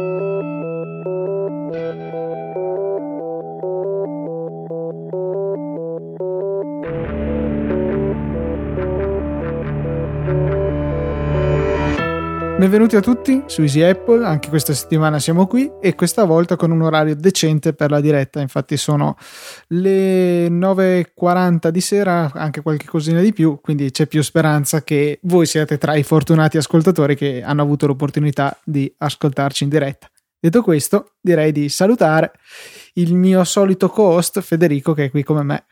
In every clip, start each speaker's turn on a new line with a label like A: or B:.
A: Música Benvenuti a tutti su Easy Apple, anche questa settimana siamo qui e questa volta con un orario decente per la diretta, infatti sono le 9.40 di sera, anche qualche cosina di più, quindi c'è più speranza che voi siate tra i fortunati ascoltatori che hanno avuto l'opportunità di ascoltarci in diretta. Detto questo, direi di salutare il mio solito co-host Federico che è qui come me.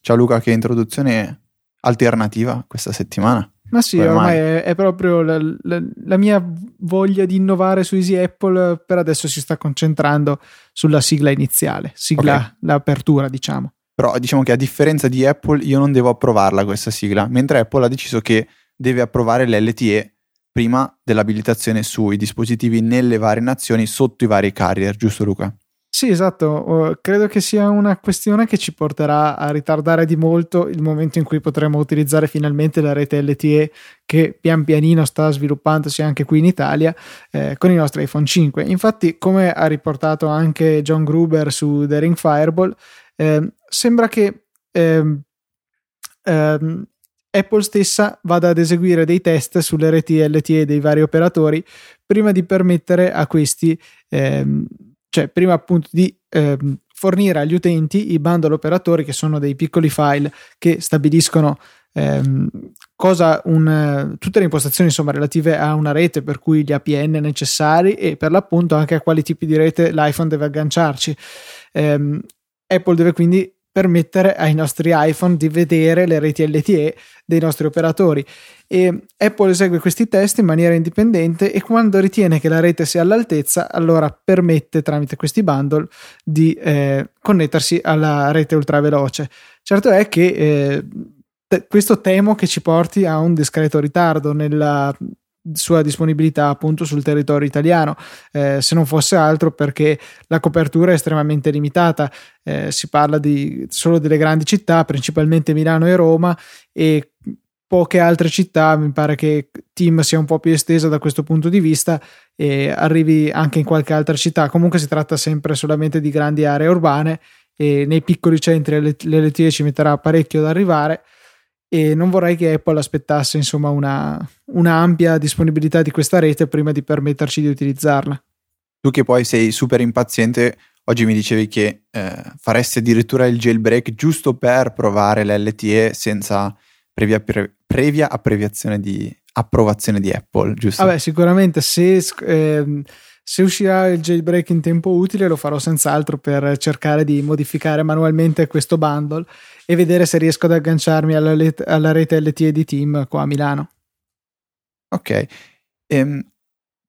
B: Ciao Luca, che introduzione alternativa questa settimana.
A: Ma sì, Come ormai è, è, proprio la, la, la, mia voglia di innovare su Easy Apple per adesso si sta concentrando sulla sigla iniziale, sigla okay. l'apertura diciamo.
B: Però diciamo che a differenza di Apple io non devo approvarla questa sigla, mentre Apple ha deciso che deve approvare l'LTE prima dell'abilitazione sui dispositivi nelle varie nazioni sotto i vari carrier, giusto Luca?
A: Sì, esatto, credo che sia una questione che ci porterà a ritardare di molto il momento in cui potremo utilizzare finalmente la rete LTE che pian pianino sta sviluppandosi anche qui in Italia eh, con i nostri iPhone 5. Infatti, come ha riportato anche John Gruber su The Ring Fireball, eh, sembra che eh, Apple stessa vada ad eseguire dei test sulle reti LTE dei vari operatori prima di permettere a questi ehm, cioè prima appunto di eh, fornire agli utenti i bundle operatori che sono dei piccoli file che stabiliscono ehm, cosa un, tutte le impostazioni insomma relative a una rete per cui gli APN necessari e per l'appunto anche a quali tipi di rete l'iPhone deve agganciarci. Eh, Apple deve quindi permettere ai nostri iPhone di vedere le reti LTE dei nostri operatori. E Apple esegue questi test in maniera indipendente e quando ritiene che la rete sia all'altezza allora permette tramite questi bundle di eh, connettersi alla rete ultraveloce. Certo è che eh, questo temo che ci porti a un discreto ritardo nella sua disponibilità appunto sul territorio italiano, eh, se non fosse altro perché la copertura è estremamente limitata, eh, si parla di, solo delle grandi città, principalmente Milano e Roma e poche altre città, mi pare che Team sia un po' più estesa da questo punto di vista e arrivi anche in qualche altra città, comunque si tratta sempre solamente di grandi aree urbane e nei piccoli centri l'LTE ci metterà parecchio ad arrivare e non vorrei che Apple aspettasse insomma una, una ampia disponibilità di questa rete prima di permetterci di utilizzarla.
B: Tu che poi sei super impaziente, oggi mi dicevi che eh, faresti addirittura il jailbreak giusto per provare l'LTE senza previa, pre, previa approvazione di, approvazione di Apple, giusto?
A: Vabbè, sicuramente se... Eh, se uscirà il jailbreak in tempo utile lo farò senz'altro per cercare di modificare manualmente questo bundle e vedere se riesco ad agganciarmi alla, let- alla rete LTE di Team qua a Milano.
B: Ok. Ehm,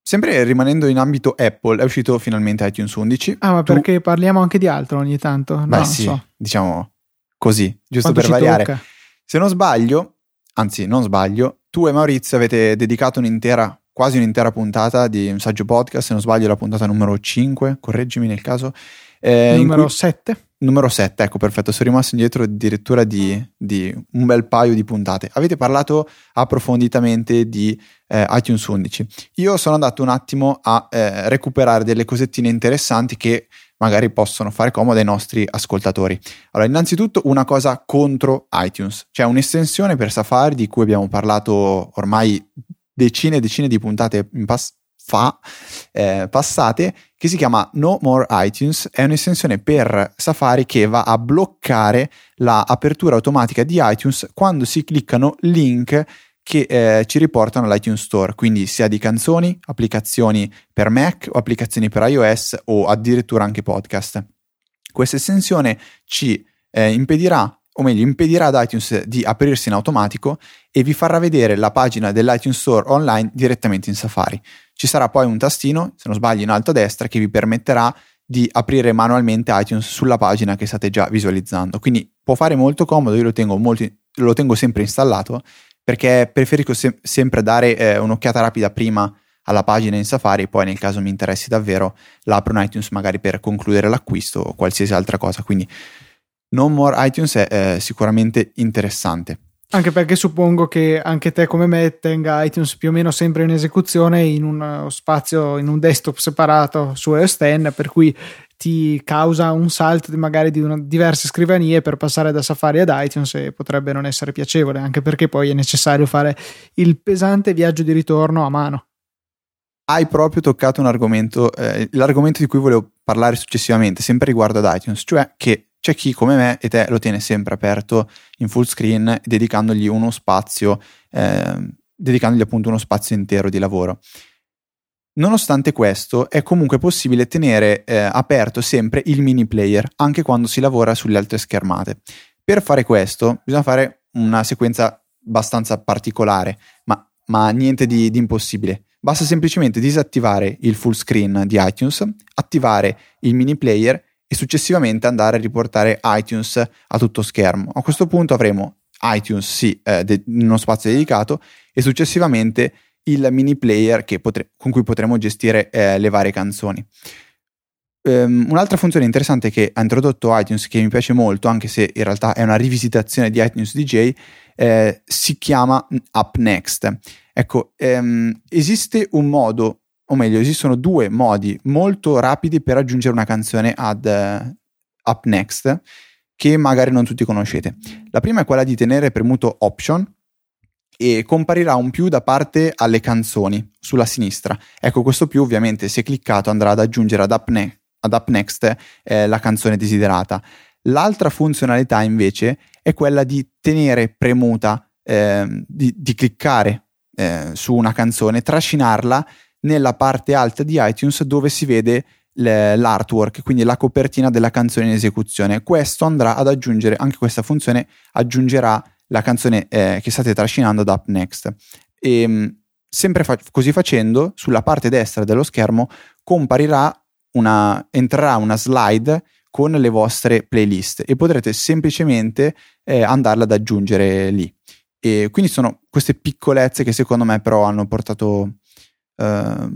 B: sempre rimanendo in ambito Apple, è uscito finalmente iTunes 11.
A: Ah, ma tu... perché parliamo anche di altro ogni tanto? No,
B: Beh, sì,
A: so.
B: diciamo così, giusto
A: Quanto
B: per variare.
A: Tocca?
B: Se non sbaglio, anzi, non sbaglio, tu e Maurizio avete dedicato un'intera quasi un'intera puntata di un saggio podcast, se non sbaglio la puntata numero 5, correggimi nel caso.
A: Eh, numero cui... 7?
B: Numero 7, ecco perfetto, sono rimasto indietro addirittura di, di, un bel paio di puntate. Avete parlato approfonditamente di eh, iTunes 11. Io sono andato un attimo a eh, recuperare delle cosettine interessanti che magari possono fare comodo ai nostri ascoltatori. Allora, innanzitutto una cosa contro iTunes. C'è un'estensione per Safari di cui abbiamo parlato ormai decine e decine di puntate pass- fa, eh, passate che si chiama No More iTunes, è un'estensione per Safari che va a bloccare l'apertura automatica di iTunes quando si cliccano link che eh, ci riportano all'iTunes Store, quindi sia di canzoni, applicazioni per Mac o applicazioni per iOS o addirittura anche podcast. Questa estensione ci eh, impedirà o meglio impedirà ad iTunes di aprirsi in automatico e vi farà vedere la pagina dell'iTunes Store online direttamente in Safari. Ci sarà poi un tastino, se non sbaglio in alto a destra, che vi permetterà di aprire manualmente iTunes sulla pagina che state già visualizzando. Quindi può fare molto comodo, io lo tengo, molto, lo tengo sempre installato perché preferisco se- sempre dare eh, un'occhiata rapida prima alla pagina in Safari poi nel caso mi interessi davvero l'apro in iTunes magari per concludere l'acquisto o qualsiasi altra cosa. Quindi No More iTunes è eh, sicuramente interessante.
A: Anche perché suppongo che anche te come me tenga iTunes più o meno sempre in esecuzione in uno spazio, in un desktop separato su iOS X, per cui ti causa un salto di magari di una, diverse scrivanie per passare da Safari ad iTunes e potrebbe non essere piacevole, anche perché poi è necessario fare il pesante viaggio di ritorno a mano.
B: Hai proprio toccato un argomento, eh, l'argomento di cui volevo parlare successivamente, sempre riguardo ad iTunes, cioè che c'è chi come me e te lo tiene sempre aperto in full screen, dedicandogli uno spazio, eh, dedicandogli appunto uno spazio intero di lavoro. Nonostante questo, è comunque possibile tenere eh, aperto sempre il mini player, anche quando si lavora sulle altre schermate. Per fare questo, bisogna fare una sequenza abbastanza particolare, ma, ma niente di, di impossibile. Basta semplicemente disattivare il full screen di iTunes, attivare il mini player successivamente andare a riportare iTunes a tutto schermo. A questo punto avremo iTunes sì, eh, de- in uno spazio dedicato e successivamente il mini player potre- con cui potremo gestire eh, le varie canzoni. Um, un'altra funzione interessante che ha introdotto iTunes che mi piace molto, anche se in realtà è una rivisitazione di iTunes DJ, eh, si chiama Up Next. Ecco, um, esiste un modo o meglio, esistono due modi molto rapidi per aggiungere una canzone ad uh, Up Next che magari non tutti conoscete. La prima è quella di tenere premuto Option e comparirà un più da parte alle canzoni sulla sinistra. Ecco, questo più ovviamente se cliccato andrà ad aggiungere ad Up, ne- ad up Next eh, la canzone desiderata. L'altra funzionalità invece è quella di tenere premuta, eh, di, di, cliccare eh, su una canzone, trascinarla nella parte alta di iTunes dove si vede l'artwork, quindi la copertina della canzone in esecuzione. Questo andrà ad aggiungere, anche questa funzione aggiungerà la canzone eh, che state trascinando da Up Next. E ehm, sempre fa- così facendo, sulla parte destra dello schermo comparirà una, entrerà una slide con le vostre playlist e potrete semplicemente eh, andarla ad aggiungere lì. E quindi sono queste piccolezze che secondo me però hanno portato
A: Uh,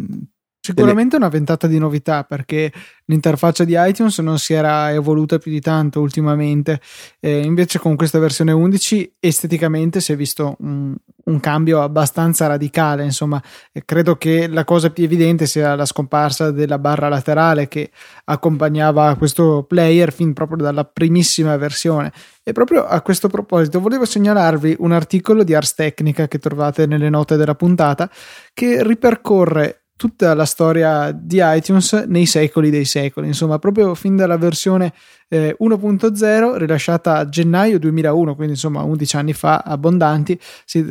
A: Sicuramente delle... una ventata di novità perché l'interfaccia di iTunes non si era evoluta più di tanto ultimamente. Eh, invece, con questa versione 11, esteticamente si è visto un, un cambio abbastanza radicale. Insomma, eh, credo che la cosa più evidente sia la scomparsa della barra laterale che accompagnava questo player fin proprio dalla primissima versione. E proprio a questo proposito, volevo segnalarvi un articolo di Ars Technica che trovate nelle note della puntata che ripercorre tutta la storia di iTunes nei secoli dei secoli, insomma, proprio fin dalla versione eh, 1.0 rilasciata a gennaio 2001, quindi insomma 11 anni fa abbondanti,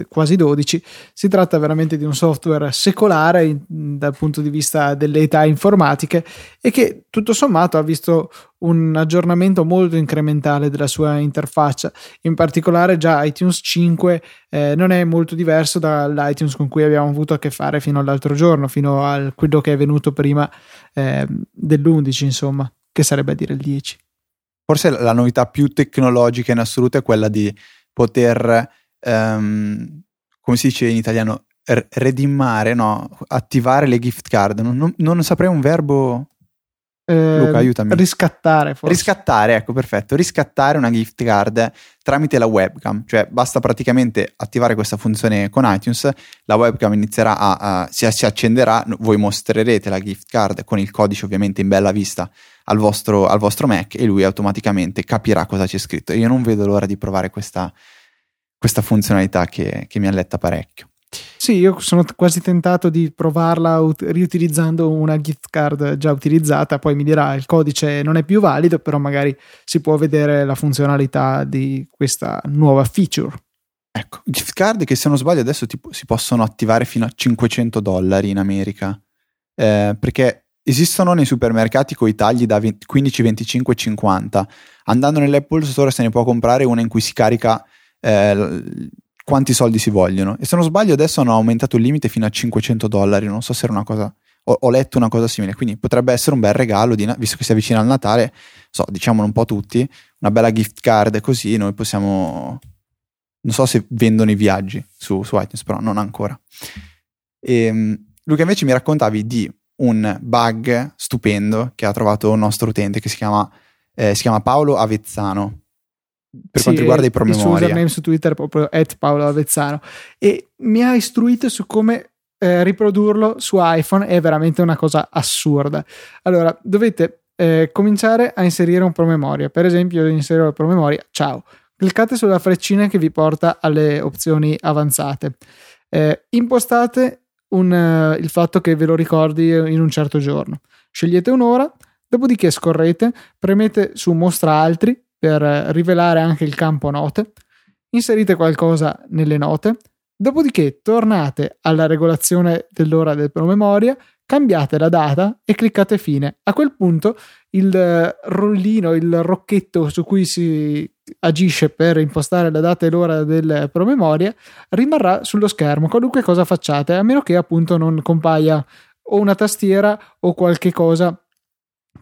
A: quasi 12. Si tratta veramente di un software secolare in, dal punto di vista delle età informatiche e che tutto sommato ha visto un aggiornamento molto incrementale della sua interfaccia. In particolare già iTunes 5 eh, non è molto diverso dall'iTunes con cui abbiamo avuto a che fare fino all'altro giorno, fino a quello che è venuto prima eh, dell'11, insomma, che sarebbe a dire il 10.
B: Forse la novità più tecnologica in assoluto è quella di poter, um, come si dice in italiano, redimmare, no? attivare le gift card. Non, non, non saprei un verbo
A: eh, Luca, aiutami. Riscattare, forse.
B: Riscattare, ecco, perfetto. Riscattare una gift card tramite la webcam, cioè basta praticamente attivare questa funzione con iTunes, la webcam inizierà a, a si, si, accenderà, voi mostrerete la gift card con il codice ovviamente in bella vista al vostro, al vostro Mac e lui automaticamente capirà cosa c'è scritto. Io non vedo l'ora di provare questa, questa funzionalità che, che mi alletta parecchio.
A: Sì, io sono quasi tentato di provarla ut- riutilizzando una gift card già utilizzata, poi mi dirà il codice non è più valido, però magari si può vedere la funzionalità di questa nuova feature.
B: Ecco, gift card che se non sbaglio adesso tipo, si possono attivare fino a 500 dollari in America, eh, perché esistono nei supermercati con i tagli da 20, 15, 25 50. Andando nell'Apple Store se ne può comprare una in cui si carica eh, quanti soldi si vogliono. E se non sbaglio, adesso hanno aumentato il limite fino a 500 dollari. Non so se era una cosa. Ho, ho letto una cosa simile. Quindi potrebbe essere un bel regalo, di, visto che si avvicina al Natale. So, diciamolo un po' tutti. Una bella gift card, così noi possiamo. Non so se vendono i viaggi su, su iTunes, però non ancora. E, ehm, Luca, invece mi raccontavi di un bug stupendo che ha trovato un nostro utente che si chiama, eh, si chiama Paolo Avezzano per sì, quanto riguarda i promemoria.
A: Il suo username su Twitter è proprio Paolo Avezzano e mi ha istruito su come eh, riprodurlo su iPhone è veramente una cosa assurda. Allora, dovete eh, cominciare a inserire un promemoria. Per esempio, io inserirò il promemoria, ciao. Cliccate sulla freccina che vi porta alle opzioni avanzate. Eh, impostate un, uh, il fatto che ve lo ricordi in un certo giorno. Scegliete un'ora, dopodiché scorrete, premete su mostra altri per rivelare anche il campo note, inserite qualcosa nelle note, dopodiché tornate alla regolazione dell'ora del promemoria, cambiate la data e cliccate fine. A quel punto il rollino, il rocchetto su cui si agisce per impostare la data e l'ora del promemoria rimarrà sullo schermo, qualunque cosa facciate, a meno che appunto non compaia o una tastiera o qualche cosa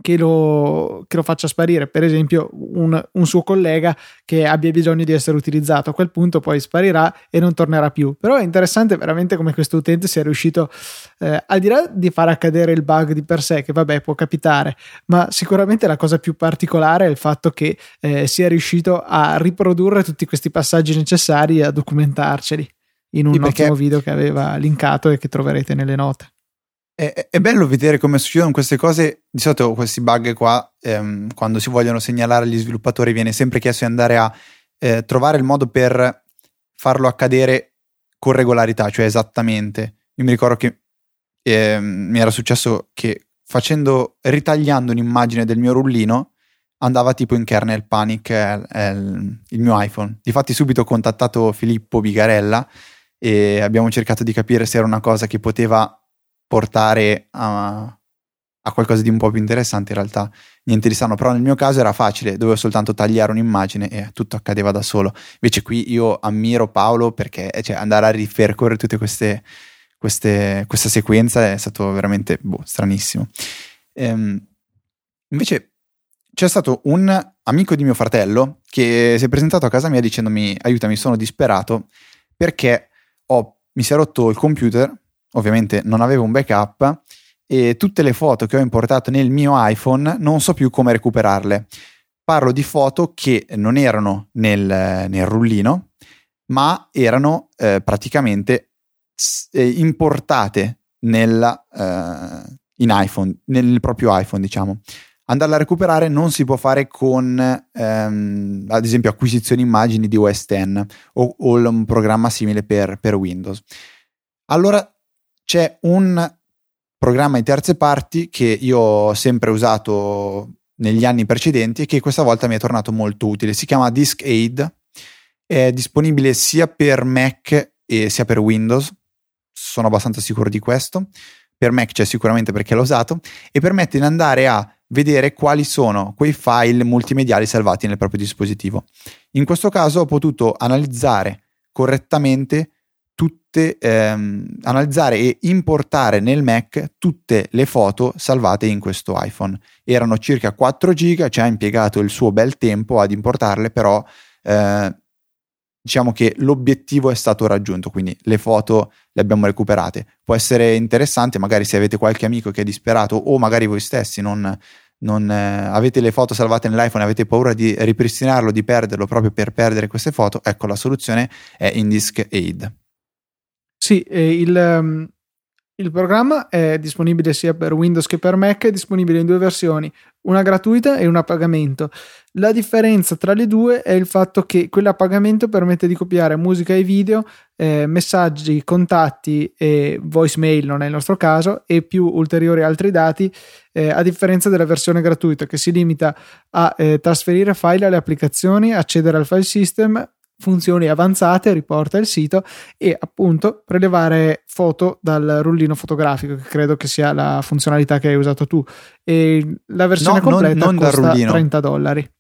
A: che lo, che lo, faccia sparire, per esempio un, un, suo collega che abbia bisogno di essere utilizzato, a quel punto poi sparirà e non tornerà più. Però è interessante veramente come questo utente sia riuscito, eh, al di là di far accadere il bug di per sé, che vabbè può capitare, ma sicuramente la cosa più particolare è il fatto che eh, sia riuscito a riprodurre tutti questi passaggi necessari e a documentarceli in un sì, ottimo video che aveva linkato e che troverete nelle note.
B: È, è, bello vedere come succedono queste cose. Di solito questi bug qua, ehm, quando si vogliono segnalare agli sviluppatori, viene sempre chiesto di andare a eh, trovare il modo per farlo accadere con regolarità, cioè esattamente. Io mi ricordo che eh, mi era successo che facendo, ritagliando un'immagine del mio rullino, andava tipo in kernel panic eh, il, il mio iPhone. Difatti subito ho contattato Filippo Bigarella e abbiamo cercato di capire se era una cosa che poteva portare a, a, qualcosa di un po' più interessante, in realtà niente di strano, però nel mio caso era facile, dovevo soltanto tagliare un'immagine e tutto accadeva da solo. Invece qui io ammiro Paolo perché cioè, andare a ripercorrere tutte queste, queste, questa sequenza è stato veramente boh, stranissimo. Ehm, invece c'è stato un amico di mio fratello che si è presentato a casa mia dicendomi aiutami, sono disperato perché ho, mi si è rotto il computer ovviamente non avevo un backup e tutte le foto che ho importato nel mio iPhone non so più come recuperarle. Parlo di foto che non erano nel, nel rullino, ma erano eh, praticamente eh, importate nella, eh, in iPhone, nel proprio iPhone, diciamo. Andarla a recuperare non si può fare con, ehm, ad esempio, acquisizioni immagini di OS X o, o un programma simile per, per Windows. Allora c'è un programma di terze parti che io ho sempre usato negli anni precedenti e che questa volta mi è tornato molto utile. Si chiama Disk Aid, è disponibile sia per Mac e sia per Windows, sono abbastanza sicuro di questo. Per Mac c'è sicuramente perché l'ho usato e permette di andare a vedere quali sono quei file multimediali salvati nel proprio dispositivo. In questo caso ho potuto analizzare correttamente tutte, ehm, analizzare e importare nel Mac tutte le foto salvate in questo iPhone. Erano circa 4 giga, ci ha impiegato il suo bel tempo ad importarle, però eh, diciamo che l'obiettivo è stato raggiunto, quindi le foto le abbiamo recuperate. Può essere interessante, magari se avete qualche amico che è disperato o magari voi stessi non, non eh, avete le foto salvate nell'iPhone e avete paura di ripristinarlo, di perderlo proprio per perdere queste foto, ecco la soluzione è Indisk Aid.
A: Sì, il, um, il, programma è disponibile sia per Windows che per Mac, è disponibile in due versioni, una gratuita e una a pagamento. La differenza tra le due è il fatto che quella a pagamento permette di copiare musica e video, eh, messaggi, contatti e voicemail, non è il nostro caso, e più ulteriori altri dati, eh, a differenza della versione gratuita che si limita a eh, trasferire file alle applicazioni, accedere al file system, funzioni avanzate, riporta il sito e appunto prelevare foto dal rullino fotografico, che credo che sia la funzionalità che hai usato tu. E la versione no, completa non, non costa 30 dollari.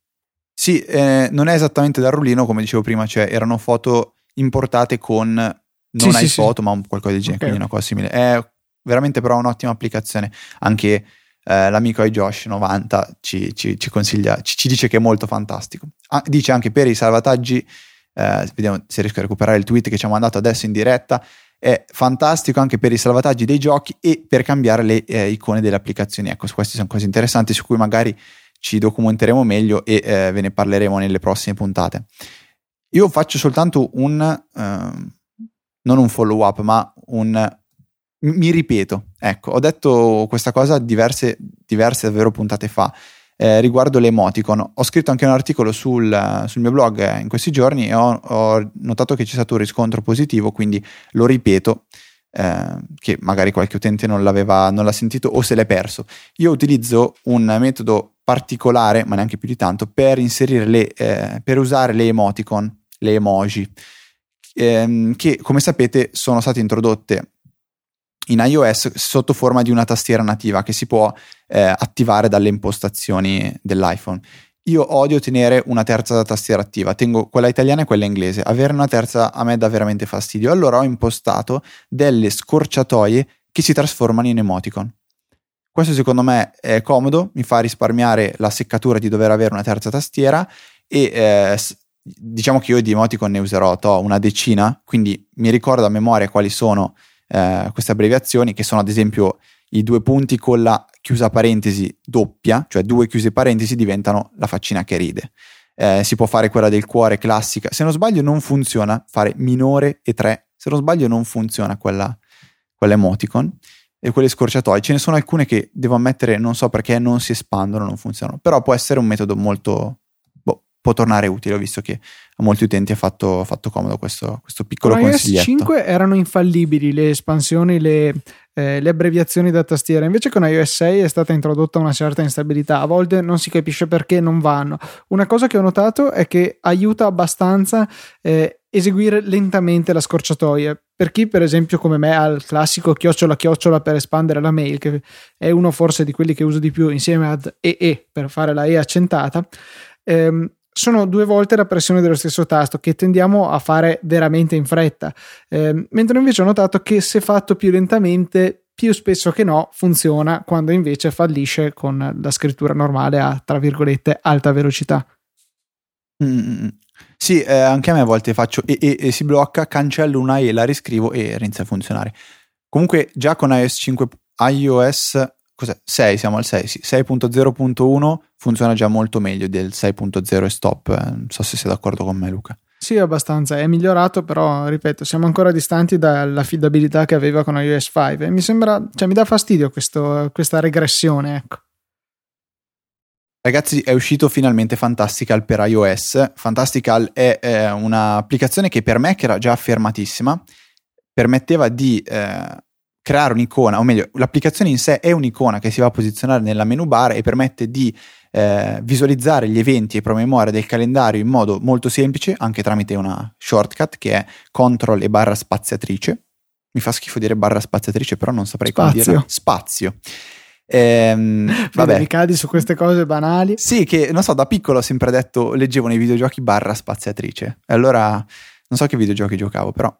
B: Sì, eh, non è esattamente dal rullino, come dicevo prima, cioè erano foto importate con non sì, iPhoto, sì, sì. ma qualcosa del genere, okay. quindi una cosa simile. È veramente però un'ottima applicazione. Anche eh, l'amico iJosh90 ci, ci, ci consiglia, ci, ci, dice che è molto fantastico. Ah, dice anche per i salvataggi eh, vediamo se riesco a recuperare il tweet che ci ha mandato adesso in diretta, è fantastico anche per i salvataggi dei giochi e per cambiare le eh, icone delle applicazioni. Ecco, queste sono cose interessanti su cui magari ci documenteremo meglio e eh, ve ne parleremo nelle prossime puntate. Io faccio soltanto un, uh, non un follow up, ma un, mi ripeto, ecco, ho detto questa cosa diverse, diverse davvero puntate fa. Eh, riguardo le emoticon. Ho scritto anche un articolo sul, sul mio blog eh, in questi giorni e ho, ho, notato che c'è stato un riscontro positivo, quindi lo ripeto, eh, che magari qualche utente non, l'aveva, non l'ha sentito o se l'è perso. Io utilizzo un metodo particolare, ma neanche più di tanto, per inserire le, eh, per usare le emoticon, le emoji, ehm, che come sapete sono state introdotte in iOS sotto forma di una tastiera nativa che si può eh, attivare dalle impostazioni dell'iPhone. Io odio tenere una terza tastiera attiva, tengo quella italiana e quella inglese. Avere una terza a me dà veramente fastidio. Allora ho impostato delle scorciatoie che si trasformano in emoticon. Questo secondo me è comodo, mi fa risparmiare la seccatura di dover avere una terza tastiera e eh, diciamo che io di emoticon ne userò to, una decina, quindi mi ricordo a memoria quali sono eh, queste abbreviazioni, che sono ad esempio i due punti con la chiusa parentesi doppia, cioè due chiuse parentesi diventano la faccina che ride. Eh, si può fare quella del cuore classica. Se non sbaglio, non funziona fare minore e tre. Se non sbaglio, non funziona quella, quella emoticon e quelle scorciatoie. Ce ne sono alcune che devo ammettere, non so perché non si espandono, non funzionano. Però può essere un metodo molto, può tornare utile. Ho visto che a molti utenti ha fatto, fatto comodo questo, questo piccolo consiglietto.
A: iOS 5 erano infallibili le espansioni, le, eh, le, abbreviazioni da tastiera. Invece con iOS 6 è stata introdotta una certa instabilità. A volte non si capisce perché non vanno. Una cosa che ho notato è che aiuta abbastanza eh, eseguire lentamente la scorciatoia. Per chi, per esempio, come me, ha il classico chiocciola chiocciola per espandere la mail, che è uno forse di quelli che uso di più insieme ad EE per fare la E accentata. Ehm, sono due volte la pressione dello stesso tasto che tendiamo a fare veramente in fretta, eh, mentre invece ho notato che se fatto più lentamente, più spesso che no, funziona quando invece fallisce con la scrittura normale a tra virgolette alta velocità.
B: Mm. Sì, eh, anche a me a volte faccio e, e, e, si blocca, cancello una e la riscrivo e inizia a funzionare. Comunque già con iOS 5 iOS cos'è? 6, siamo al 6, sì. 6.0.1 funziona già molto meglio del 6.0 e stop. Eh. Non so se sei d'accordo con me, Luca.
A: Sì, abbastanza. È migliorato, però, ripeto, siamo ancora distanti dall'affidabilità che aveva con iOS 5. E mi sembra, cioè, mi dà fastidio questo, questa regressione, ecco.
B: Ragazzi, è uscito finalmente Fantastical per iOS. Fantastical è eh, un'applicazione che per me, che era già affermatissima, permetteva di eh, creare un'icona, o meglio, l'applicazione in sé è un'icona che si va a posizionare nella menu bar e permette di eh, visualizzare gli eventi e promemoria del calendario in modo molto semplice, anche tramite una shortcut che è CTRL e barra spaziatrice. Mi fa schifo dire barra spaziatrice, però non saprei
A: Spazio.
B: come dire. Spazio. Ehm,
A: vabbè. Mi cadi su queste cose banali.
B: Sì, che non so, da piccolo ho sempre detto, leggevo nei videogiochi barra spaziatrice. E allora non so che videogiochi giocavo, però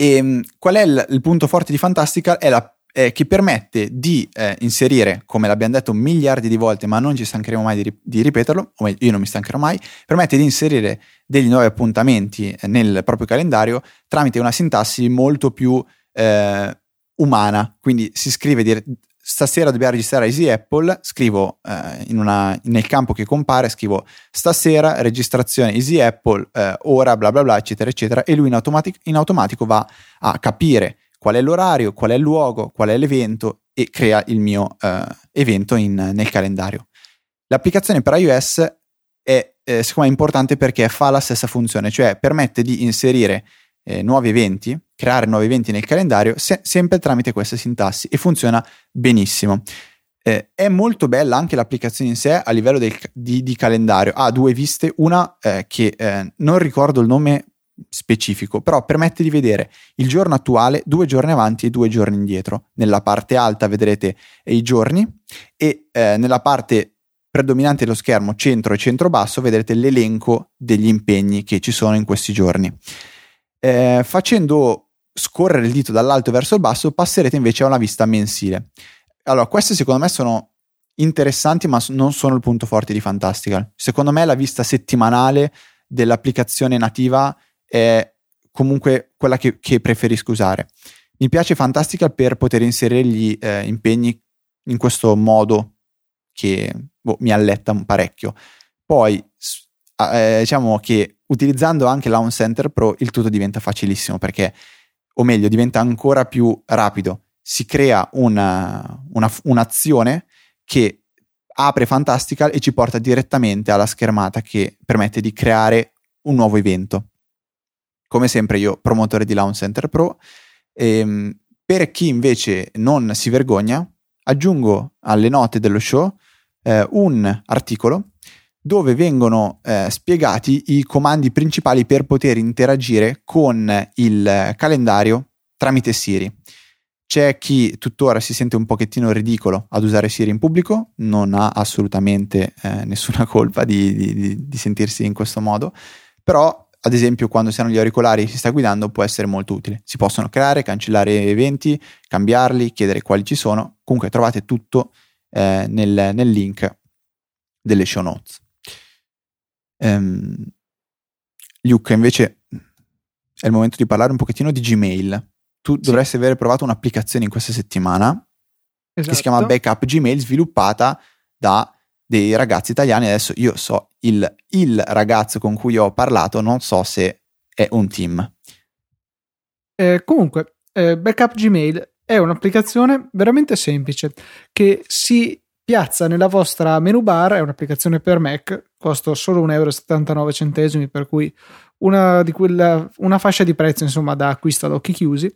B: e ehm, qual è il, il, punto forte di Fantastica? È, la, è che permette di eh, inserire, come l'abbiamo detto miliardi di volte, ma non ci stancheremo mai di, di, ripeterlo, o meglio, io non mi stancherò mai, permette di inserire degli nuovi appuntamenti nel proprio calendario tramite una sintassi molto più eh, umana. Quindi si scrive dire, stasera dobbiamo registrare Easy Apple, scrivo eh, una, nel campo che compare, scrivo stasera registrazione Easy Apple, eh, ora bla bla bla, eccetera, eccetera, e lui in, automatic- in automatico va a capire qual è l'orario, qual è il luogo, qual è l'evento e crea il mio eh, evento in, nel calendario. L'applicazione per iOS è eh, secondo me importante perché fa la stessa funzione, cioè permette di inserire eh, nuovi eventi, creare nuovi eventi nel calendario, se- sempre tramite questa sintassi e funziona benissimo. Eh, è molto bella anche l'applicazione in sé a livello del, di, di, calendario. Ha due viste, una eh, che eh, non ricordo il nome specifico, però permette di vedere il giorno attuale, due giorni avanti e due giorni indietro. Nella parte alta vedrete i giorni e eh, nella parte predominante dello schermo centro e centro-basso vedrete l'elenco degli impegni che ci sono in questi giorni. Eh, facendo scorrere il dito dall'alto verso il basso, passerete invece a una vista mensile. Allora, queste secondo me sono interessanti, ma non sono il punto forte di Fantastical. Secondo me la vista settimanale dell'applicazione nativa è comunque quella che, che preferisco usare. Mi piace Fantastical per poter inserire gli eh, impegni in questo modo che boh, mi alletta un parecchio. Poi eh, diciamo che utilizzando anche Launch Center Pro il tutto diventa facilissimo perché, o meglio, diventa ancora più rapido. Si crea una, una, un'azione che apre Fantastical e ci porta direttamente alla schermata che permette di creare un nuovo evento. Come sempre io promotore di Launch Center Pro. Ehm, per chi invece non si vergogna, aggiungo alle note dello show eh, un articolo dove vengono eh, spiegati i comandi principali per poter interagire con il calendario tramite Siri. C'è chi tuttora si sente un pochettino ridicolo ad usare Siri in pubblico, non ha assolutamente eh, nessuna colpa di, di, di, sentirsi in questo modo, però ad esempio quando si hanno gli auricolari e si sta guidando può essere molto utile. Si possono creare, cancellare eventi, cambiarli, chiedere quali ci sono, comunque trovate tutto eh, nel, nel link delle show notes. Um, Luke, invece è il momento di parlare un pochettino di Gmail. Tu sì. dovresti aver provato un'applicazione in questa settimana esatto. che si chiama esatto. Backup Gmail, sviluppata da dei ragazzi italiani. Adesso io so il, il ragazzo con cui ho parlato, non so se è un team.
A: Eh, comunque, eh, Backup Gmail è un'applicazione veramente semplice che si piazza nella vostra menu bar, è un'applicazione per Mac, costa solo 1,79 euro, per cui una, quella, una fascia di prezzo insomma da acquisto ad occhi chiusi,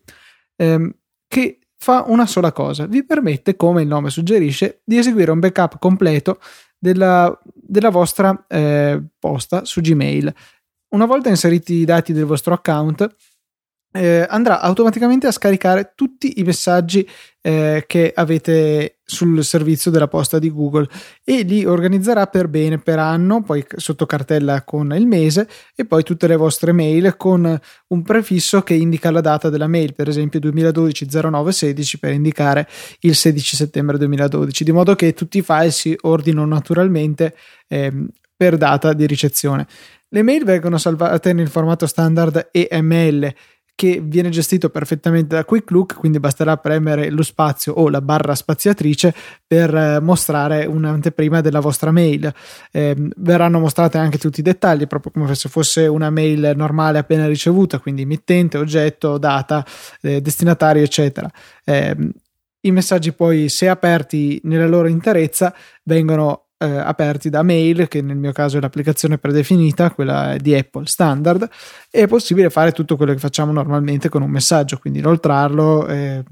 A: ehm, che fa una sola cosa, vi permette, come il nome suggerisce, di eseguire un backup completo della, della vostra eh, posta su Gmail. Una volta inseriti i dati del vostro account, eh, andrà automaticamente a scaricare tutti i messaggi eh, che avete sul servizio della posta di Google e li organizzerà per bene per anno, poi sotto cartella con il mese e poi tutte le vostre mail con un prefisso che indica la data della mail, per esempio 2012 0916 per indicare il 16 settembre 2012, di modo che tutti i file si ordinano naturalmente eh, per data di ricezione. Le mail vengono salvate nel formato standard EML che viene gestito perfettamente da Quick Look, quindi basterà premere lo spazio o la barra spaziatrice per eh, mostrare un'anteprima della vostra mail. Eh, verranno mostrate anche tutti i dettagli, proprio come se fosse una mail normale appena ricevuta, quindi mittente, oggetto, data, eh, destinatario, eccetera. Eh, I messaggi poi, se aperti nella loro interezza, vengono eh, aperti da mail, che nel mio caso è l'applicazione predefinita, quella di Apple standard, è possibile fare tutto quello che facciamo normalmente con un messaggio, quindi inoltrarlo, eh,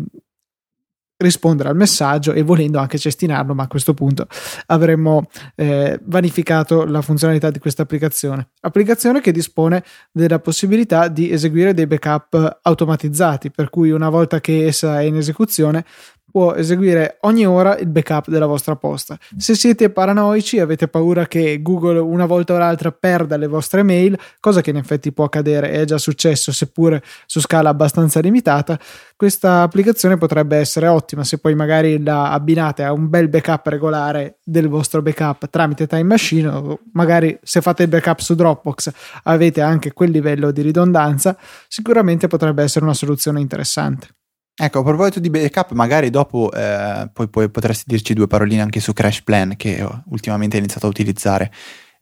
A: rispondere al messaggio e volendo anche cestinarlo, ma a questo punto avremmo eh, vanificato la funzionalità di questa applicazione. Applicazione che dispone della possibilità di eseguire dei backup automatizzati, per cui una volta che essa è in esecuzione può eseguire ogni ora il backup della vostra posta. Se siete paranoici e avete paura che Google una volta o l'altra perda le vostre mail, cosa che in effetti può accadere, è già successo seppure su scala abbastanza limitata, questa applicazione potrebbe essere ottima se poi magari la abbinate a un bel backup regolare del vostro backup tramite Time Machine o magari se fate il backup su Dropbox avete anche quel livello di ridondanza, sicuramente potrebbe essere una soluzione interessante.
B: Ecco, a proposito di backup, magari dopo eh, poi, poi, potresti dirci due paroline anche su Crash Plan che ultimamente hai iniziato a utilizzare.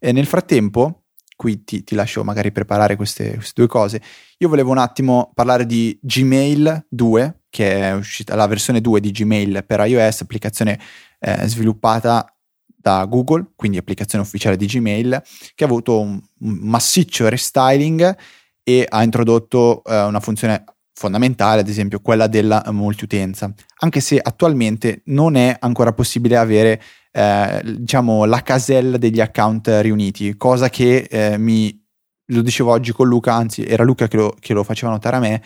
B: E nel frattempo, qui ti, ti lascio magari preparare queste, queste, due cose, io volevo un attimo parlare di Gmail 2, che è uscita la versione 2 di Gmail per iOS, applicazione eh, sviluppata da Google, quindi applicazione ufficiale di Gmail, che ha avuto un, un massiccio restyling e ha introdotto eh, una funzione fondamentale, ad esempio quella della multiutenza, anche se attualmente non è ancora possibile avere eh, diciamo la casella degli account riuniti, cosa che eh, mi lo dicevo oggi con Luca, anzi era Luca che lo, che lo faceva notare a me,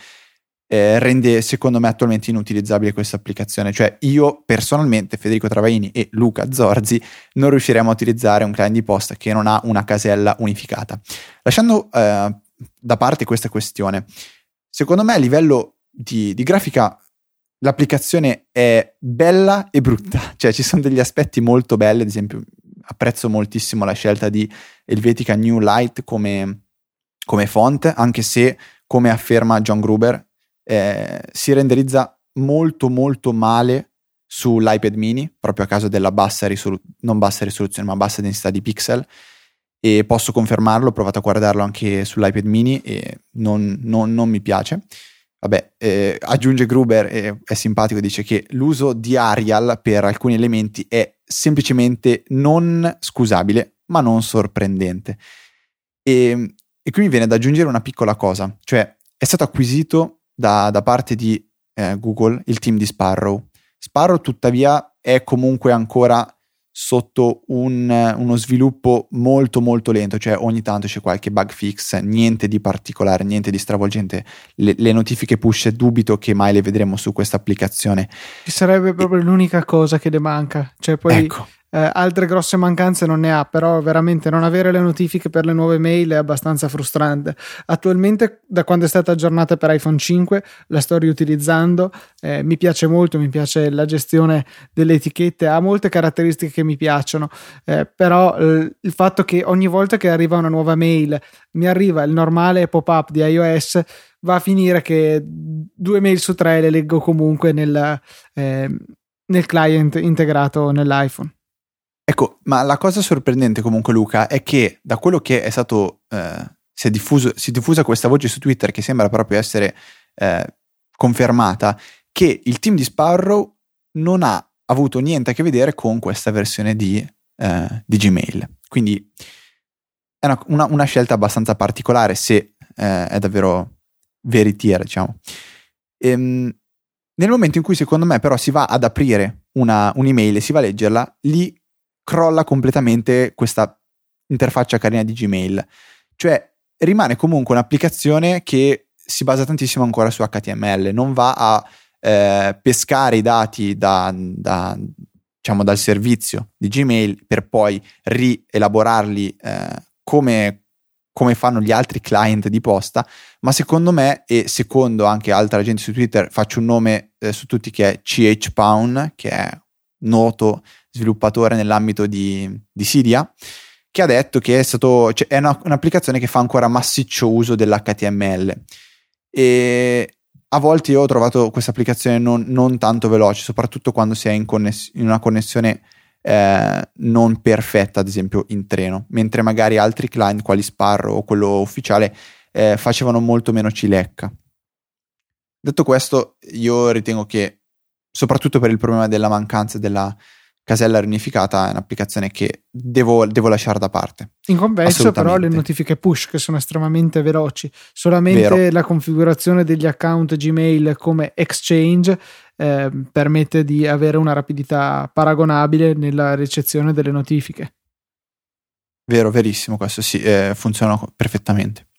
B: eh, rende secondo me attualmente inutilizzabile questa applicazione. Cioè io personalmente, Federico Travaini e Luca Zorzi, non riusciremo a utilizzare un client di posta che non ha una casella unificata. Lasciando eh, da parte questa questione, Secondo me a livello di, di grafica l'applicazione è bella e brutta, cioè ci sono degli aspetti molto belli, ad esempio apprezzo moltissimo la scelta di Helvetica New Light come, come font, anche se come afferma John Gruber eh, si renderizza molto molto male sull'iPad mini, proprio a causa della bassa risoluzione, non bassa risoluzione, ma bassa densità di pixel. E posso confermarlo, ho provato a guardarlo anche sull'iPad mini e non, non, non mi piace. Vabbè, eh, aggiunge Gruber, eh, è simpatico, dice che l'uso di Arial per alcuni elementi è semplicemente non scusabile, ma non sorprendente. E, e qui mi viene da aggiungere una piccola cosa, cioè è stato acquisito da, da parte di eh, Google il team di Sparrow. Sparrow tuttavia è comunque ancora sotto un, uno sviluppo molto molto lento, cioè ogni tanto c'è qualche bug fix, niente di particolare, niente di stravolgente. Le, le notifiche push dubito che mai le vedremo su questa applicazione.
A: Ci sarebbe proprio e... l'unica cosa che le manca, cioè poi ecco eh, altre grosse mancanze non ne ha, però veramente non avere le notifiche per le nuove mail è abbastanza frustrante. Attualmente, da quando è stata aggiornata per iPhone 5, la sto riutilizzando, eh, mi piace molto, mi piace la gestione delle etichette, ha molte caratteristiche che mi piacciono, eh, però eh, il fatto che ogni volta che arriva una nuova mail mi arriva il normale pop-up di iOS va a finire che due mail su tre le leggo comunque nel, eh, nel client integrato nell'iPhone.
B: Ecco, ma la cosa sorprendente comunque Luca è che da quello che è stato, eh, si, è diffuso, si è diffusa questa voce su Twitter che sembra proprio essere eh, confermata, che il team di Sparrow non ha avuto niente a che vedere con questa versione di, eh, di Gmail. Quindi è una, una, una, scelta abbastanza particolare se eh, è davvero veritiera, diciamo. Ehm, nel momento in cui secondo me però si va ad aprire una, un'email e si va a leggerla, lì crolla completamente questa interfaccia carina di Gmail. Cioè rimane comunque un'applicazione che si basa tantissimo ancora su HTML, non va a eh, pescare i dati da, da, diciamo, dal servizio di Gmail per poi rielaborarli eh, come, come fanno gli altri client di posta, ma secondo me e secondo anche altra gente su Twitter faccio un nome eh, su tutti che è CH Pound, che è noto sviluppatore nell'ambito di, di Cydia, che ha detto che è, stato, cioè, è una, un'applicazione che fa ancora massiccio uso dell'HTML. E a volte io ho trovato questa applicazione non, non tanto veloce, soprattutto quando si è in, conness- in una connessione eh, non perfetta, ad esempio in treno, mentre magari altri client, quali Sparrow o quello ufficiale, eh, facevano molto meno cilecca. Detto questo, io ritengo che, soprattutto per il problema della mancanza della casella riunificata è un'applicazione che devo, devo lasciare da parte.
A: In compenso però le notifiche push che sono estremamente veloci, solamente Vero. la configurazione degli account Gmail come Exchange eh, permette di avere una rapidità paragonabile nella ricezione delle notifiche.
B: Vero, verissimo, questo sì, eh, funziona perfettamente.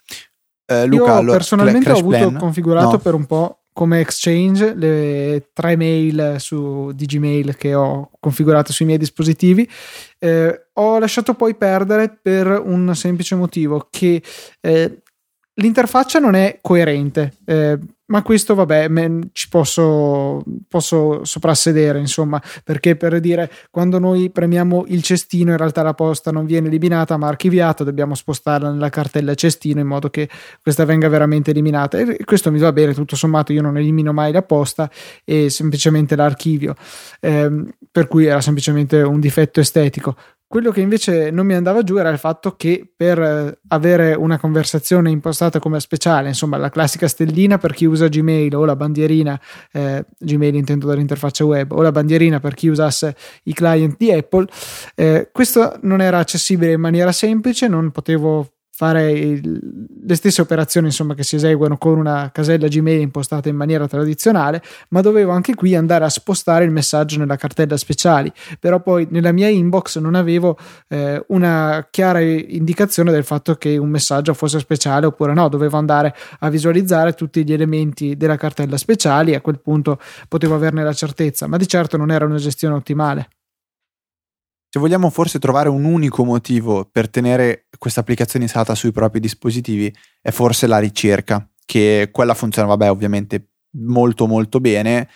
A: Eh, Luca, Io allora, personalmente ho avuto plan? configurato no. per un po' come Exchange le tre mail su, di Gmail che ho configurato sui miei dispositivi. Eh, ho lasciato poi perdere per un semplice motivo che eh, l'interfaccia non è coerente. Eh, ma questo vabbè me, ci posso, posso soprassedere insomma perché per dire quando noi premiamo il cestino in realtà la posta non viene eliminata ma archiviata dobbiamo spostarla nella cartella cestino in modo che questa venga veramente eliminata e questo mi va bene tutto sommato io non elimino mai la posta e semplicemente l'archivio eh, per cui era semplicemente un difetto estetico quello che invece non mi andava giù era il fatto che per eh, avere una conversazione impostata come speciale, insomma la classica stellina per chi usa Gmail o la bandierina, eh, Gmail intendo dall'interfaccia web, o la bandierina per chi usasse i client di Apple, eh, questo non era accessibile in maniera semplice, non potevo fare il, le stesse operazioni insomma, che si eseguono con una casella Gmail impostata in maniera tradizionale, ma dovevo anche qui andare a spostare il messaggio nella cartella speciali. Però poi nella mia inbox non avevo eh, una chiara indicazione del fatto che un messaggio fosse speciale oppure no, dovevo andare a visualizzare tutti gli elementi della cartella speciali a quel punto potevo averne la certezza, ma di certo non era una gestione ottimale.
B: Se vogliamo forse trovare un unico motivo per tenere questa applicazione installata sui propri dispositivi, è forse la ricerca, che quella funziona, vabbè, ovviamente molto molto bene.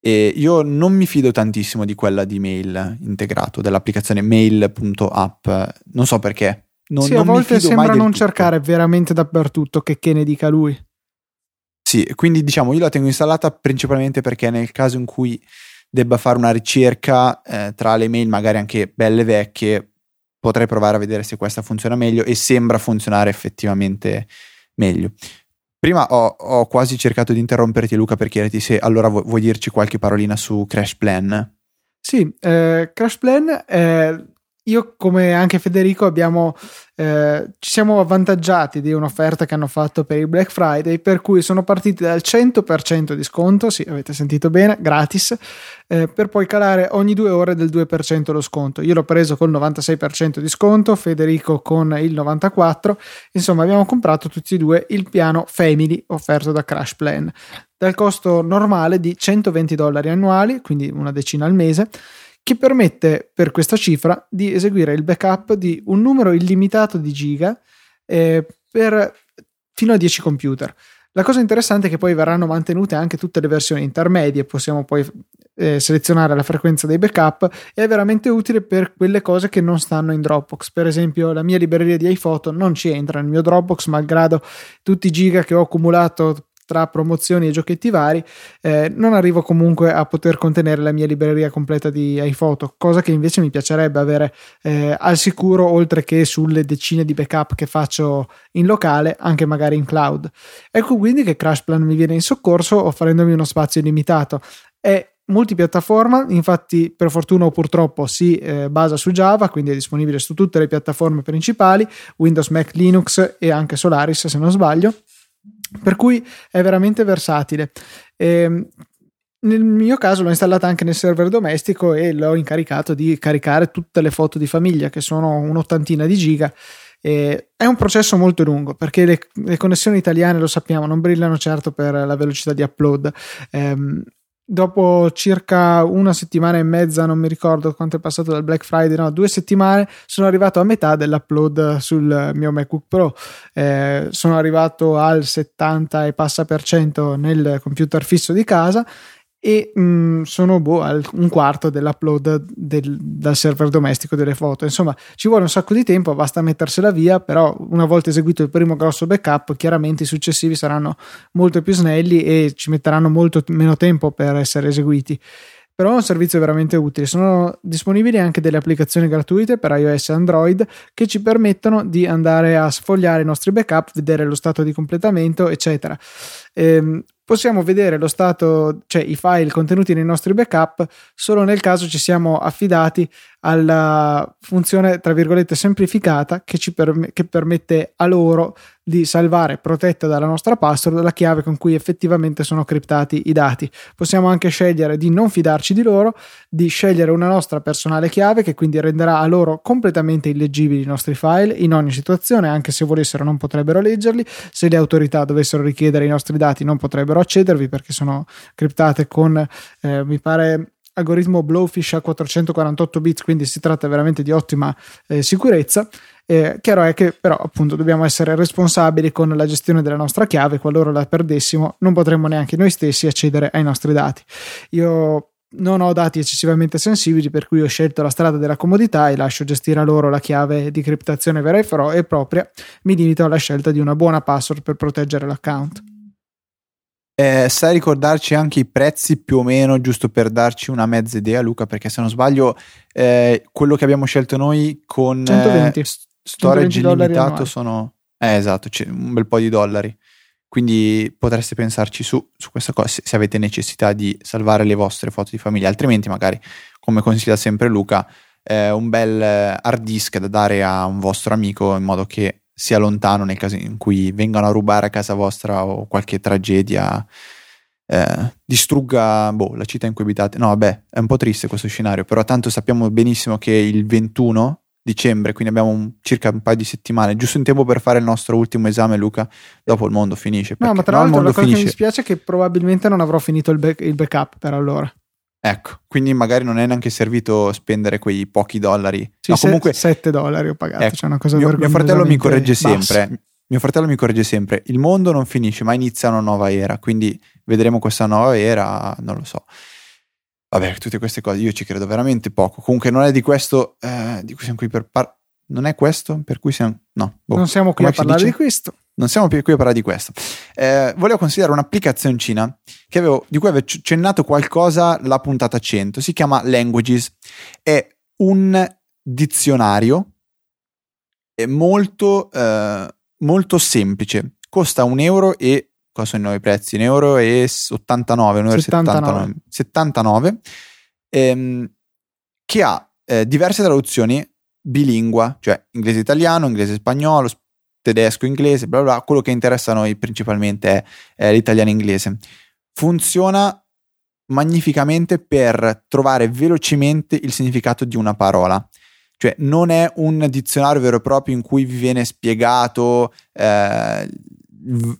B: E io non mi fido tantissimo di quella di mail integrato, dell'applicazione mail.app, non so perché. Non,
A: sì, non a volte sembra non cercare veramente dappertutto che, che ne dica lui.
B: Sì, quindi diciamo io la tengo installata principalmente perché nel caso in cui debba fare una ricerca eh, tra le mail, magari anche belle vecchie, potrei provare a vedere se questa funziona meglio e sembra funzionare effettivamente meglio. Prima ho, ho quasi cercato di interromperti Luca per chiederti se allora vu- vuoi dirci qualche parolina su Crash Plan?
A: Sì, eh, Crash Plan è io come anche Federico abbiamo, eh, ci siamo avvantaggiati di un'offerta che hanno fatto per il Black Friday per cui sono partiti dal 100% di sconto, sì avete sentito bene, gratis, eh, per poi calare ogni due ore del 2% lo sconto. Io l'ho preso col 96% di sconto, Federico con il 94%, insomma abbiamo comprato tutti e due il piano Family offerto da Crash Plan dal costo normale di 120 dollari annuali, quindi una decina al mese che permette per questa cifra di eseguire il backup di un numero illimitato di giga eh, per fino a 10 computer. La cosa interessante è che poi verranno mantenute anche tutte le versioni intermedie, possiamo poi eh, selezionare la frequenza dei backup è veramente utile per quelle cose che non stanno in Dropbox. Per esempio, la mia libreria di iPhoto non ci entra nel mio Dropbox, malgrado tutti i giga che ho accumulato tra promozioni e giochetti vari, eh, non arrivo comunque a poter contenere la mia libreria completa di iPhoto, cosa che invece mi piacerebbe avere eh, al sicuro, oltre che sulle decine di backup che faccio in locale, anche magari in cloud. Ecco quindi che CrashPlan mi viene in soccorso offrendomi uno spazio illimitato. È multipiattaforma, infatti per fortuna o purtroppo si eh, basa su Java, quindi è disponibile su tutte le piattaforme principali, Windows, Mac, Linux e anche Solaris se non sbaglio per cui è veramente versatile. E, ehm, nel mio caso l'ho installata anche nel server domestico e l'ho incaricato di caricare tutte le foto di famiglia, che sono un'ottantina di giga. E è un processo molto lungo perché le, le, connessioni italiane, lo sappiamo, non brillano certo per la velocità di upload. Ehm, dopo circa una settimana e mezza, non mi ricordo quanto è passato dal Black Friday, no, due settimane, sono arrivato a metà dell'upload sul mio MacBook Pro. Eh, sono arrivato al 70 e passa per cento nel computer fisso di casa e mh, mm, sono boh, al un quarto dell'upload del, dal server domestico delle foto. Insomma, ci vuole un sacco di tempo, basta mettersela via, però una volta eseguito il primo grosso backup, chiaramente i successivi saranno molto più snelli e ci metteranno molto meno tempo per essere eseguiti. Però è un servizio veramente utile. Sono disponibili anche delle applicazioni gratuite per iOS e Android che ci permettono di andare a sfogliare i nostri backup, vedere lo stato di completamento, eccetera. Ehm, possiamo vedere lo stato, cioè i file contenuti nei nostri backup solo nel caso ci siamo affidati alla funzione tra virgolette semplificata che ci perm- che permette a loro di salvare protetta dalla nostra password la chiave con cui effettivamente sono criptati i dati. Possiamo anche scegliere di non fidarci di loro, di scegliere una nostra personale chiave che quindi renderà a loro completamente illeggibili i nostri file in ogni situazione, anche se volessero non potrebbero leggerli, se le autorità dovessero richiedere i nostri dati non potrebbero accedervi perché sono criptate con eh, mi pare algoritmo Blowfish a 448 bit, quindi si tratta veramente di ottima eh, sicurezza. Eh, chiaro è che però appunto dobbiamo essere responsabili con la gestione della nostra chiave, qualora la perdessimo non potremmo neanche noi stessi accedere ai nostri dati. Io non ho dati eccessivamente sensibili, per cui ho scelto la strada della comodità e lascio gestire a loro la chiave di criptazione vera e propria. Mi limito alla scelta di una buona password per proteggere l'account.
B: Eh, sai ricordarci anche i prezzi più o meno, giusto per darci una mezza idea, Luca? Perché se non sbaglio, eh, quello che abbiamo scelto noi con
A: 120. Eh,
B: storage illimitato sono eh, esatto, un bel po' di dollari. Quindi potreste pensarci su, su questa cosa se, se, avete necessità di salvare le vostre foto di famiglia, altrimenti magari, come consiglia sempre Luca, eh, un bel hard disk da dare a un vostro amico in modo che sia lontano nel caso in cui vengano a rubare a casa vostra o qualche tragedia eh, distrugga boh, la città in cui abitate. No, vabbè, è un po' triste questo scenario, però tanto sappiamo benissimo che il 21 dicembre, quindi abbiamo un, circa un paio di settimane, giusto in tempo per fare il nostro ultimo esame, Luca. Dopo il mondo finisce.
A: No, ma tra l'altro la cosa finisce. che mi dispiace è che probabilmente non avrò finito il, back, il backup per allora.
B: Ecco, quindi magari non è neanche servito spendere quei pochi dollari.
A: Sì, no, comunque 7 dollari ho pagato, ecco, cioè una cosa
B: mio, mio fratello mi corregge sempre. Mio fratello mi corregge sempre. Il mondo non finisce, ma inizia una nuova era. Quindi vedremo questa nuova era, non lo so. Vabbè, tutte queste cose io ci credo veramente poco. Comunque non è di questo eh, di cui siamo qui per parlare. Non è questo per cui siamo... No.
A: Boh. Non siamo qui Come a parlare di questo.
B: Non siamo più qui a parlare di questo. Eh, volevo considerare un'applicazioncina che avevo, di cui avevo cennato qualcosa la puntata 100. Si chiama Languages. È un dizionario molto, eh, molto semplice. Costa un euro e cosa sono i nuovi prezzi? Un euro e 89, un euro 79. 79, 79 ehm, che ha eh, diverse traduzioni bilingua, cioè inglese-italiano, inglese-spagnolo, tedesco-inglese, bla bla, quello che interessa a noi principalmente è, è l'italiano-inglese. Funziona magnificamente per trovare velocemente il significato di una parola. Cioè non è un dizionario vero e proprio in cui vi viene spiegato eh,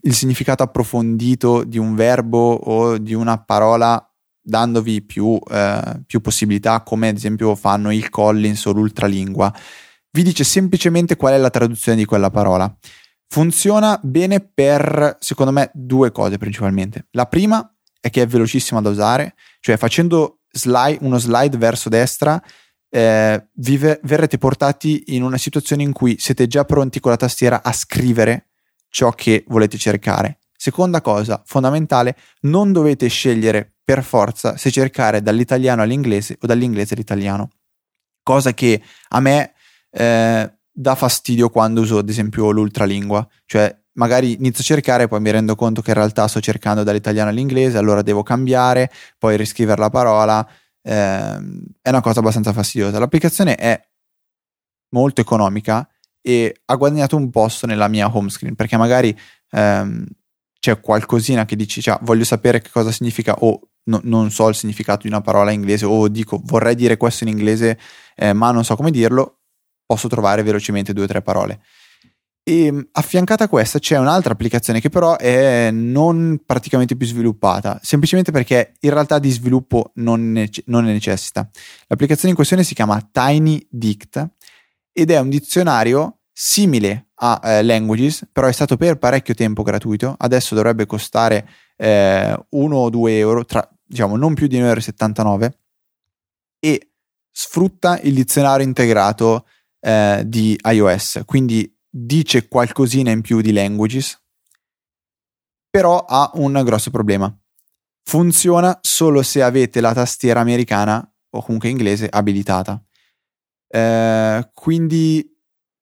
B: il significato approfondito di un verbo o di una parola dandovi più, eh, più possibilità come ad esempio fanno il Collins o l'ultralingua. Vi dice semplicemente qual è la traduzione di quella parola. Funziona bene per, secondo me, due cose principalmente. La prima è che è velocissima da usare, cioè facendo slide, uno slide verso destra eh, vi verrete portati in una situazione in cui siete già pronti con la tastiera a scrivere ciò che volete cercare. Seconda cosa fondamentale, non dovete scegliere per forza se cercare dall'italiano all'inglese o dall'inglese all'italiano. Cosa che a me eh, dà fastidio quando uso ad esempio l'ultralingua, cioè magari inizio a cercare e poi mi rendo conto che in realtà sto cercando dall'italiano all'inglese, allora devo cambiare, poi riscrivere la parola, eh, è una cosa abbastanza fastidiosa. L'applicazione è molto economica e ha guadagnato un posto nella mia home screen perché magari ehm, c'è qualcosina che dici, cioè, voglio sapere che cosa significa o no, non so il significato di una parola in inglese o dico vorrei dire questo in inglese eh, ma non so come dirlo, posso trovare velocemente due o tre parole. E ehm, affiancata a questa c'è un'altra applicazione che però è non praticamente più sviluppata, semplicemente perché in realtà di sviluppo non ne, non ne necessita. L'applicazione in questione si chiama Tiny Dict ed è un dizionario simile a eh, Languages, però è stato per parecchio tempo gratuito, adesso dovrebbe costare eh, 1 o 2 euro, tra, diciamo non più di 1,79 euro, e sfrutta il dizionario integrato eh, di iOS, quindi dice qualcosina in più di Languages, però ha un grosso problema. Funziona solo se avete la tastiera americana o comunque inglese abilitata. Eh, quindi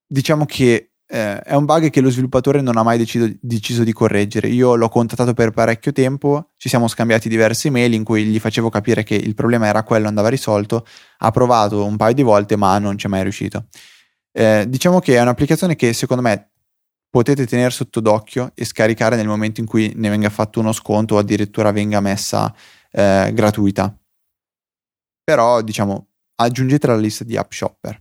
B: diciamo che eh, è un bug che lo sviluppatore non ha mai deciso, deciso, di correggere. Io l'ho contattato per parecchio tempo, ci siamo scambiati diverse email in cui gli facevo capire che il problema era quello, andava risolto. Ha provato un paio di volte, ma non ci è mai riuscito. Eh, diciamo che è un'applicazione che secondo me potete tenere sotto d'occhio e scaricare nel momento in cui ne venga fatto uno sconto o addirittura venga messa eh, gratuita. Però, diciamo, aggiungetela alla lista di app shopper.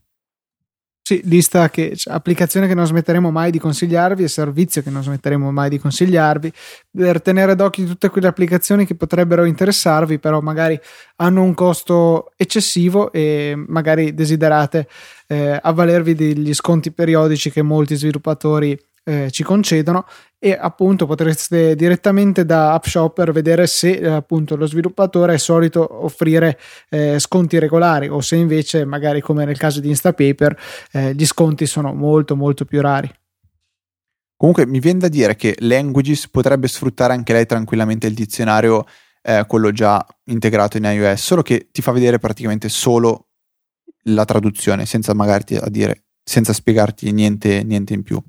A: Sì, lista che, cioè, applicazione che non smetteremo mai di consigliarvi e servizio che non smetteremo mai di consigliarvi. Per tenere d'occhio tutte quelle applicazioni che potrebbero interessarvi, però magari hanno un costo eccessivo e magari desiderate eh, avvalervi degli sconti periodici che molti sviluppatori eh, ci concedono e appunto potreste direttamente da App Shopper vedere se eh, appunto lo sviluppatore è solito offrire eh, sconti regolari o se invece magari come nel caso di Instapaper eh, gli sconti sono molto molto più rari.
B: Comunque mi viene da dire che Languages potrebbe sfruttare anche lei tranquillamente il dizionario, eh, quello già integrato in iOS, solo che ti fa vedere praticamente solo la traduzione, senza magari a dire, senza spiegarti niente, niente in più.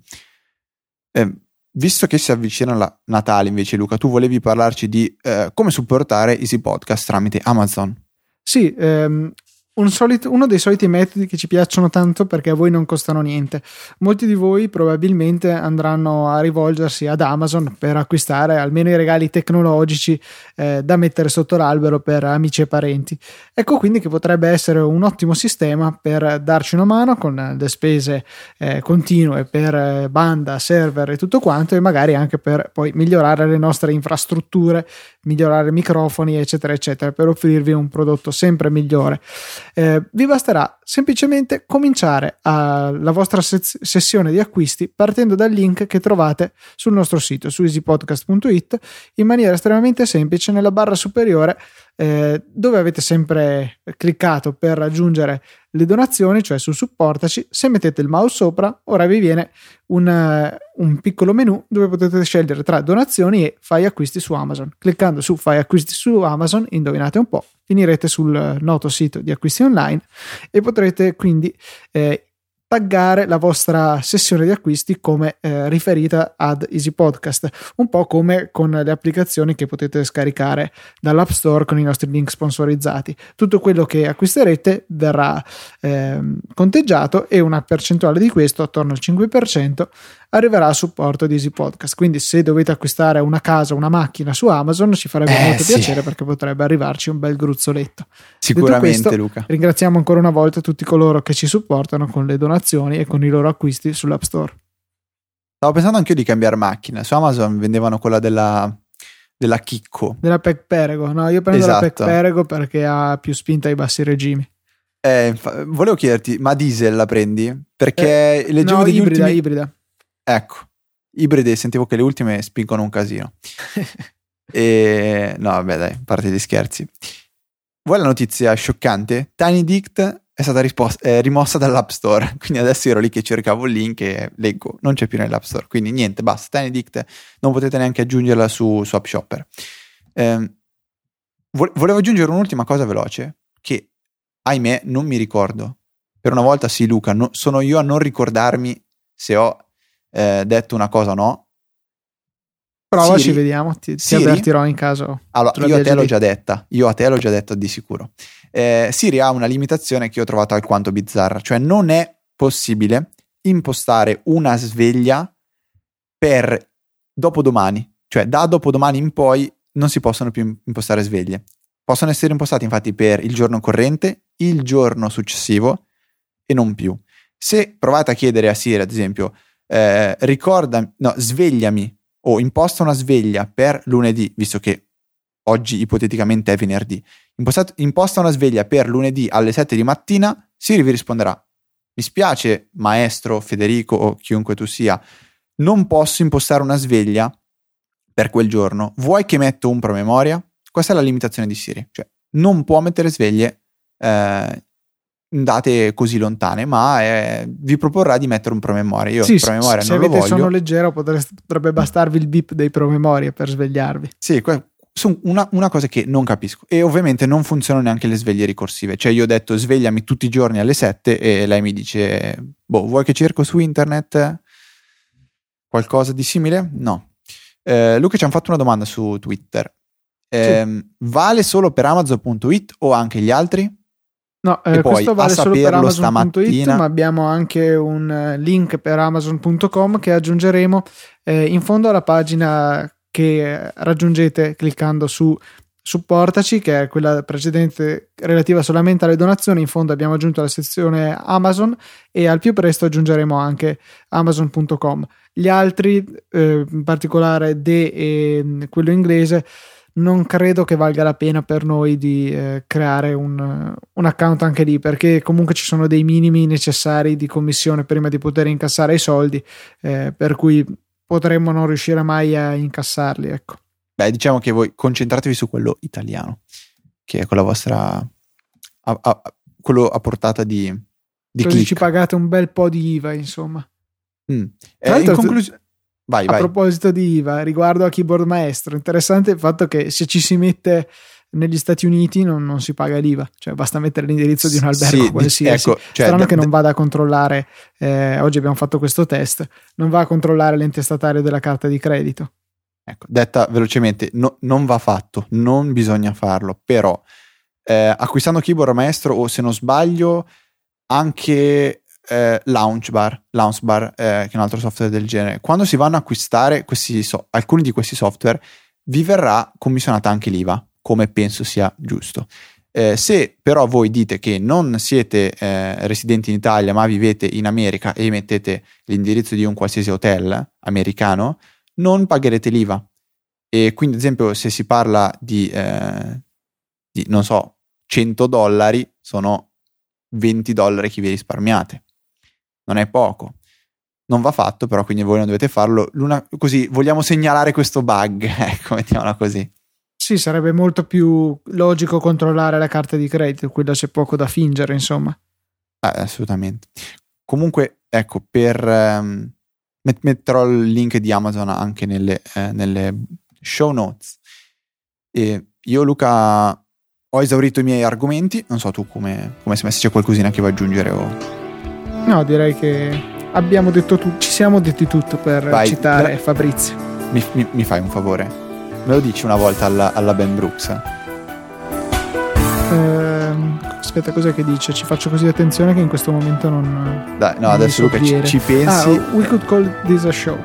B: Eh, visto che si avvicina la Natale invece Luca, tu volevi parlarci di eh, come supportare Easy Podcast tramite Amazon.
A: Sì, ehm, un solito, uno dei soliti metodi che ci piacciono tanto perché a voi non costano niente. Molti di voi probabilmente andranno a rivolgersi ad Amazon per acquistare almeno i regali tecnologici eh, da mettere sotto l'albero per amici e parenti. Ecco quindi che potrebbe essere un ottimo sistema per darci una mano con le spese eh, continue per eh, banda, server e tutto quanto e magari anche per poi migliorare le nostre infrastrutture, migliorare microfoni eccetera eccetera per offrirvi un prodotto sempre migliore eh, vi basterà semplicemente cominciare a, la vostra se- sessione di acquisti partendo dal link che trovate sul nostro sito su easypodcast.it in maniera estremamente semplice nella barra superiore eh, dove avete sempre cliccato per raggiungere le donazioni, cioè su supportaci, se mettete il mouse sopra, ora vi viene un, uh, un, piccolo menu dove potete scegliere tra donazioni e fai acquisti su Amazon. Cliccando su fai acquisti su Amazon, indovinate un po', finirete sul noto sito di acquisti online e potrete quindi eh, taggare la vostra sessione di acquisti come eh, riferita ad Easy Podcast, un po' come con le applicazioni che potete scaricare dall'App Store con i nostri link sponsorizzati. Tutto quello che acquisterete verrà eh, conteggiato e una percentuale di questo, attorno al 5%, arriverà a supporto di Easy Podcast. Quindi se dovete acquistare una casa, una macchina su Amazon, ci farebbe eh, molto sì. piacere perché potrebbe arrivarci un bel gruzzoletto.
B: Sicuramente questo, Luca.
A: Ringraziamo ancora una volta tutti coloro che ci supportano con le donazioni e con i loro acquisti sull'App Store.
B: Stavo pensando anche io di cambiare macchina. Su Amazon vendevano quella della, della Chicco.
A: Della Pec Perego. No, io prendo esatto. la Pec Perego perché ha più spinta ai bassi regimi.
B: Eh, volevo chiederti, ma diesel la prendi? Perché
A: eh, leggevo no, degli ibrida, ultimi... ibrida.
B: Ecco, ibride sentivo che le ultime spingono un casino. e no, vabbè, dai, parte gli scherzi. Vuoi la notizia scioccante? Tiny Dict è stata risposta, eh, rimossa dall'App Store. Quindi adesso ero lì che cercavo il link e leggo, non c'è più nell'App Store. Quindi niente, basta. Tiny Dict non potete neanche aggiungerla su, su App Shopper. Eh, volevo aggiungere un'ultima cosa veloce che, ahimè, non mi ricordo. Per una volta sì, Luca, no, sono io a non ricordarmi se ho eh, detto una cosa o no.
A: Provaci, Siri, vediamo, ti, ti avvertirò in caso.
B: Allora, io a te l'ho già detta, io a te l'ho già detto di sicuro. Eh, Siri ha una limitazione che ho trovato alquanto bizzarra, cioè non è possibile impostare una sveglia per dopodomani, cioè da dopodomani in poi non si possono più impostare sveglie. Possono essere impostate infatti per il giorno corrente, il giorno successivo e non più. Se provate a chiedere a Siri, ad esempio, eh, ricorda, no, svegliami o imposta una sveglia per lunedì, visto che oggi ipoteticamente è venerdì, Impostato, imposta una sveglia per lunedì alle 7 di mattina, Siri vi risponderà, mi spiace maestro Federico o chiunque tu sia, non posso impostare una sveglia per quel giorno, vuoi che metto un promemoria? Questa è la limitazione di Siri, cioè non può mettere sveglie eh, date così lontane, ma è, vi proporrà di mettere un promemoria. Io
A: sì,
B: promemoria
A: se
B: non.
A: Se avete sonno leggero potreste, potrebbe bastarvi il bip dei promemoria per svegliarvi.
B: Sì, que- una, una, cosa che non capisco. E ovviamente non funzionano neanche le sveglie ricorsive. Cioè io ho detto svegliami tutti i giorni alle 7 e lei mi dice, boh, vuoi che cerco su internet qualcosa di simile? No. Eh, Luca ci hanno fatto una domanda su Twitter. Eh, sì. Vale solo per Amazon.it o anche gli altri?
A: No, eh, questo vale solo per Amazon.it, ma abbiamo anche un eh, link per Amazon.com che aggiungeremo eh, in fondo alla pagina che raggiungete cliccando su supportaci che è quella precedente relativa solamente alle donazioni. In fondo abbiamo aggiunto la sezione Amazon e al più presto aggiungeremo anche amazon.com gli altri eh, in particolare De e quello inglese non credo che valga la pena per noi di eh, creare un, un, account anche lì perché comunque ci sono dei minimi necessari di commissione prima di poter incassare i soldi eh, per cui potremmo non riuscire mai a incassarli ecco.
B: beh diciamo che voi concentratevi su quello italiano che è con la vostra a, a, quello a portata di, di
A: così click. ci pagate un bel po' di IVA insomma
B: mm. eh, in conclusione
A: Vai, a vai. proposito di IVA, riguardo a Keyboard Maestro, interessante il fatto che se ci si mette negli Stati Uniti non, non si paga l'IVA, cioè basta mettere l'indirizzo di un albergo sì, qualsiasi. Ecco, cioè, Strano d- che non vada a controllare, eh, oggi abbiamo fatto questo test, non va a controllare l'ente statale della carta di credito.
B: Ecco, detta velocemente, no, non va fatto, non bisogna farlo, però eh, acquistando Keyboard Maestro o se non sbaglio anche eh, Launchbar, Launchbar eh, che è un altro software del genere. Quando si vanno a acquistare so- alcuni di questi software, vi verrà commissionata anche l'IVA, come penso sia giusto. Eh, se però voi dite che non siete eh, residenti in Italia ma vivete in America e mettete l'indirizzo di un qualsiasi hotel americano, non pagherete l'IVA. E quindi, ad esempio, se si parla di, eh, di non so, 100 dollari, sono 20 dollari che vi risparmiate non è poco. Non va fatto, però quindi voi non dovete farlo. Luna, così vogliamo segnalare questo bug, ecco, mettiamola così.
A: Sì, sarebbe molto più logico controllare la carta di credito, quella c'è poco da fingere, insomma.
B: Eh, assolutamente. Comunque, ecco, per ehm, metterò il link di Amazon anche nelle, eh, nelle show notes. E io, Luca, ho esaurito i miei argomenti. Non so tu come, come messo, c'è qualcosina che vuoi aggiungere o...
A: No, direi che abbiamo detto tutto, ci siamo detti tutto per
B: Vai,
A: citare
B: gra-
A: Fabrizio.
B: Mi, mi- mi fai un favore? Me lo dici una volta alla, alla Ben Brooks?
A: Ehm, aspetta, cos'è che dice? Ci faccio così attenzione che in questo momento non.
B: Dai, no,
A: non
B: adesso
A: so
B: Luca ci, ci pensi.
A: Ah, we could call this a show.